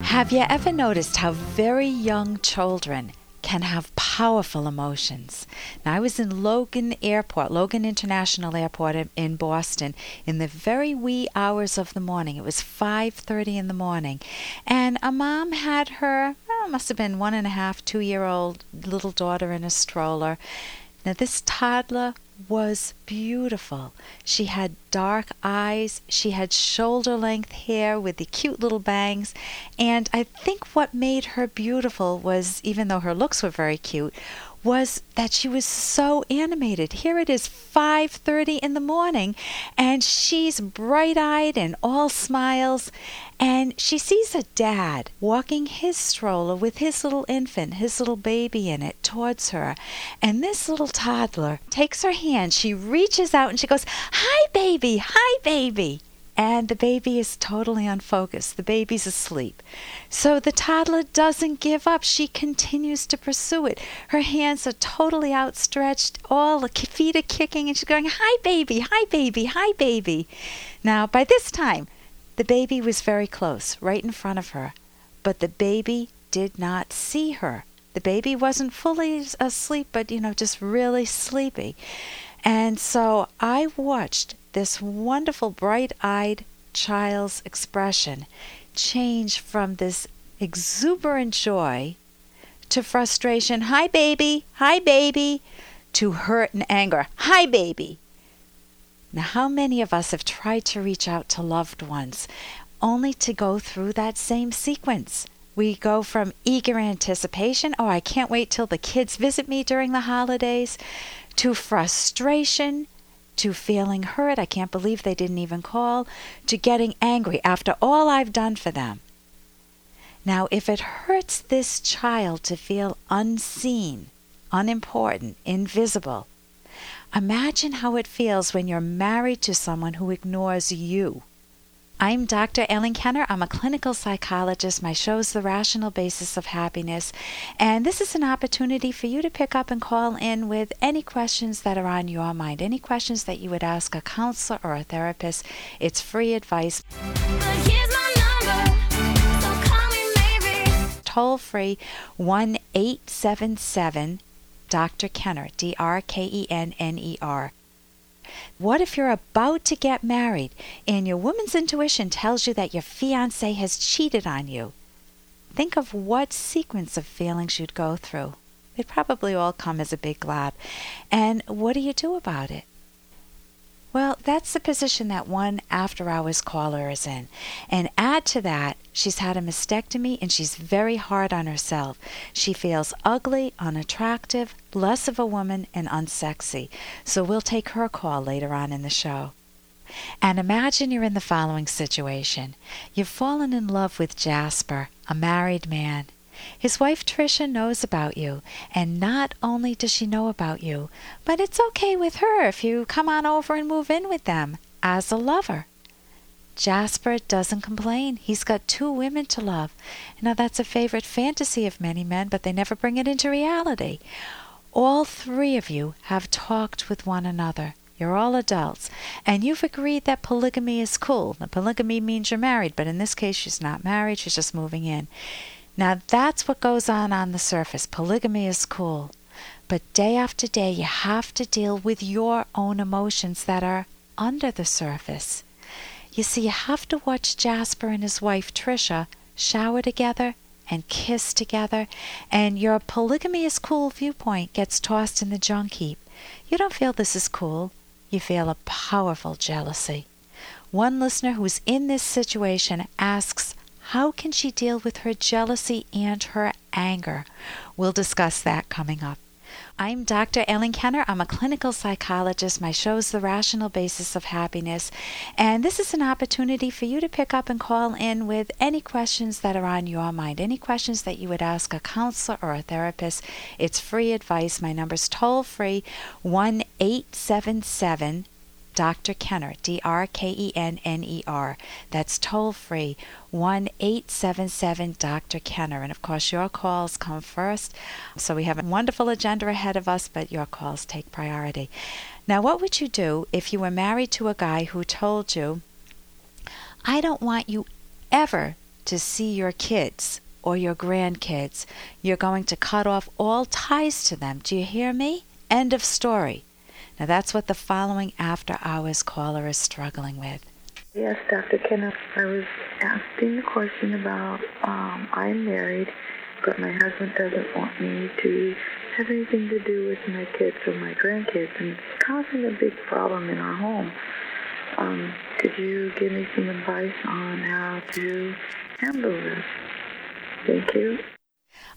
Have you ever noticed how very young children can have powerful emotions? Now, I was in Logan Airport, Logan International Airport in- Boston, in the very wee hours of the morning. It was 5:30 in the morning, and a mom had her, well, must have been one and a half, two-year-old little daughter in a stroller. Now, this toddler was beautiful. She had dark eyes, she had shoulder length hair with the cute little bangs, and I think what made her beautiful was, even though her looks were very cute, was that she was so animated. Here it is 5:30 in the morning and she's bright-eyed and all smiles and she sees a dad walking his stroller with his little infant, his little baby in it towards her. And this little toddler takes her hand, she reaches out and she goes, "Hi baby, hi baby." And the baby is totally unfocused. The baby's asleep. So the toddler doesn't give up. She continues to pursue it. Her hands are totally outstretched, all the feet are kicking, and she's going, Hi, baby, hi, baby, hi, baby. Now, by this time, the baby was very close, right in front of her, but the baby did not see her. The baby wasn't fully asleep, but, you know, just really sleepy. And so I watched this wonderful bright eyed child's expression change from this exuberant joy to frustration, hi baby, hi baby, to hurt and anger, hi baby. Now, how many of us have tried to reach out to loved ones only to go through that same sequence? We go from eager anticipation, oh, I can't wait till the kids visit me during the holidays, to frustration, to feeling hurt, I can't believe they didn't even call, to getting angry after all I've done for them. Now, if it hurts this child to feel unseen, unimportant, invisible, imagine how it feels when you're married to someone who ignores you. I'm Dr. Ellen Kenner. I'm a clinical psychologist. My show's The Rational Basis of Happiness. And this is an opportunity for you to pick up and call in with any questions that are on your mind, any questions that you would ask a counselor or a therapist. It's free advice. Toll free 1 877 Dr. Kenner, D R K E N N E R. What if you're about to get married and your woman's intuition tells you that your fiance has cheated on you? Think of what sequence of feelings you'd go through. They'd probably all come as a big glob. And what do you do about it? Well, that's the position that one after hours caller is in. And add to that, she's had a mastectomy and she's very hard on herself. She feels ugly, unattractive, less of a woman, and unsexy. So we'll take her call later on in the show. And imagine you're in the following situation you've fallen in love with Jasper, a married man. His wife Tricia knows about you, and not only does she know about you, but it's okay with her if you come on over and move in with them as a lover. Jasper doesn't complain. He's got two women to love. Now, that's a favorite fantasy of many men, but they never bring it into reality. All three of you have talked with one another. You're all adults, and you've agreed that polygamy is cool. Now, polygamy means you're married, but in this case, she's not married, she's just moving in. Now, that's what goes on on the surface. Polygamy is cool. But day after day, you have to deal with your own emotions that are under the surface. You see, you have to watch Jasper and his wife Tricia shower together and kiss together, and your polygamy is cool viewpoint gets tossed in the junk heap. You don't feel this is cool, you feel a powerful jealousy. One listener who's in this situation asks, How can she deal with her jealousy and her anger? We'll discuss that coming up. I'm Dr. Ellen Kenner. I'm a clinical psychologist. My show's The Rational Basis of Happiness. And this is an opportunity for you to pick up and call in with any questions that are on your mind, any questions that you would ask a counselor or a therapist. It's free advice. My number's toll free 1 877 Dr. Kenner, D R K E N N E R. That's toll free 1 877 Dr. Kenner. And of course, your calls come first. So we have a wonderful agenda ahead of us, but your calls take priority. Now, what would you do if you were married to a guy who told you, I don't want you ever to see your kids or your grandkids, you're going to cut off all ties to them. Do you hear me? End of story. Now, that's what the following after hours caller is struggling with. Yes, Dr. Kenneth. I was asking a question about um, I'm married, but my husband doesn't want me to have anything to do with my kids or my grandkids, and it's causing a big problem in our home. Um, could you give me some advice on how to handle this? Thank you.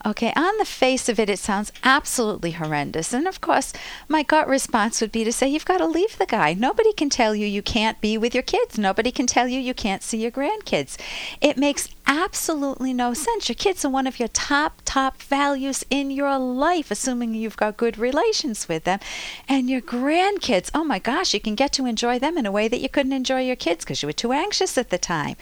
Okay, on the face of it, it sounds absolutely horrendous. And of course, my gut response would be to say, You've got to leave the guy. Nobody can tell you you can't be with your kids. Nobody can tell you you can't see your grandkids. It makes absolutely no sense. Your kids are one of your top, top values in your life, assuming you've got good relations with them. And your grandkids, oh my gosh, you can get to enjoy them in a way that you couldn't enjoy your kids because you were too anxious at the time.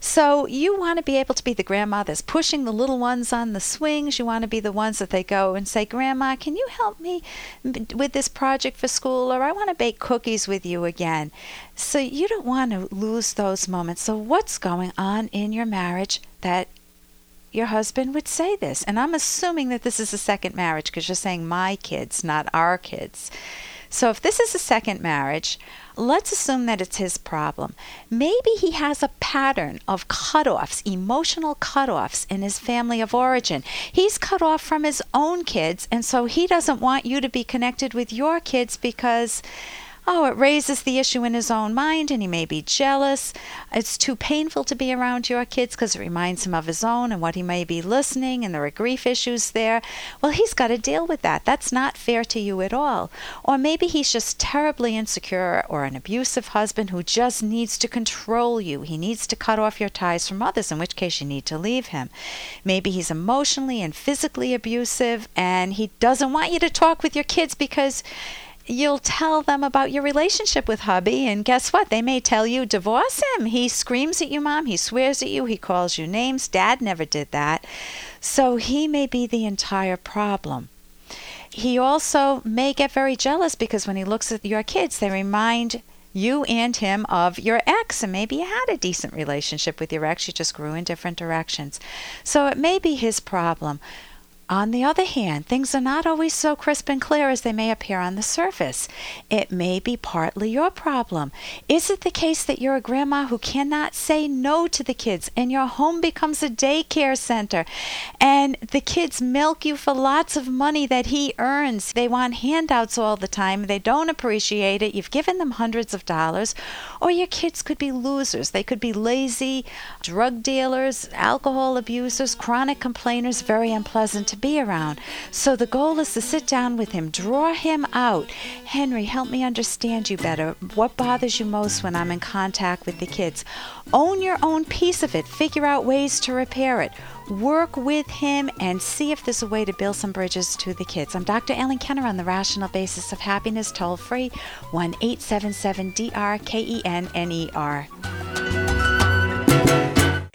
So you want to be able to be the grandma that's pushing the little ones on the swings. You want to be the ones that they go and say, Grandma, can you help me with this project for school? Or I want to bake cookies with you again. So you don't want to lose those moments. So, what's going on in your marriage that your husband would say this? And I'm assuming that this is a second marriage because you're saying my kids, not our kids. So, if this is a second marriage, let's assume that it's his problem. Maybe he has a pattern of cutoffs, emotional cutoffs in his family of origin. He's cut off from his own kids, and so he doesn't want you to be connected with your kids because Oh, it raises the issue in his own mind, and he may be jealous. It's too painful to be around your kids because it reminds him of his own and what he may be listening, and there are grief issues there. Well, he's got to deal with that. That's not fair to you at all. Or maybe he's just terribly insecure or an abusive husband who just needs to control you. He needs to cut off your ties from others, in which case you need to leave him. Maybe he's emotionally and physically abusive, and he doesn't want you to talk with your kids because you'll tell them about your relationship with hubby, and guess what? They may tell you, divorce him. He screams at you, mom. He swears at you. He calls you names. Dad never did that. So he may be the entire problem. He also may get very jealous because when he looks at your kids, they remind you and him of your ex, and maybe you had a decent relationship with your ex, you just grew in different directions. So it may be his problem. On the other hand, things are not always so crisp and clear as they may appear on the surface. It may be partly your problem. Is it the case that you're a grandma who cannot say no to the kids and your home becomes a daycare center and the kids milk you for lots of money that he earns? They want handouts all the time. They don't appreciate it. You've given them hundreds of dollars. Or your kids could be losers. They could be lazy, drug dealers, alcohol abusers, chronic complainers, very unpleasant to be around. So the goal is to sit down with him, draw him out. Henry, help me understand you better. What bothers you most when I'm in contact with the kids? Own your own piece of it, figure out ways to repair it. Work with him and see if there's a way to build some bridges to the kids. I'm Dr. Ellen Kenner on the Rational Basis of Happiness, toll free 1 877 D R K E N N E R.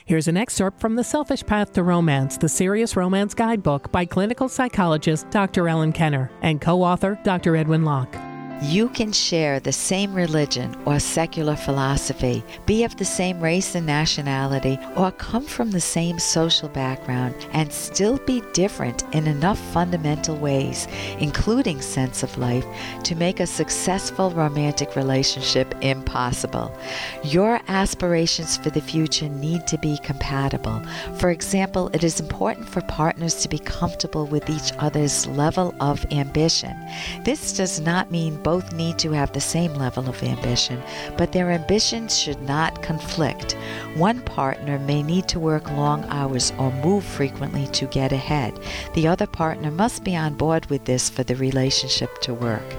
Here's an excerpt from The Selfish Path to Romance, the Serious Romance Guidebook by clinical psychologist Dr. Ellen Kenner and co author Dr. Edwin Locke. You can share the same religion or secular philosophy, be of the same race and nationality, or come from the same social background, and still be different in enough fundamental ways, including sense of life, to make a successful romantic relationship impossible. Your aspirations for the future need to be compatible. For example, it is important for partners to be comfortable with each other's level of ambition. This does not mean both need to have the same level of ambition, but their ambitions should not conflict. One partner may need to work long hours or move frequently to get ahead. The other partner must be on board with this for the relationship to work.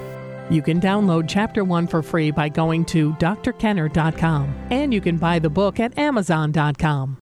You can download Chapter 1 for free by going to drkenner.com, and you can buy the book at amazon.com.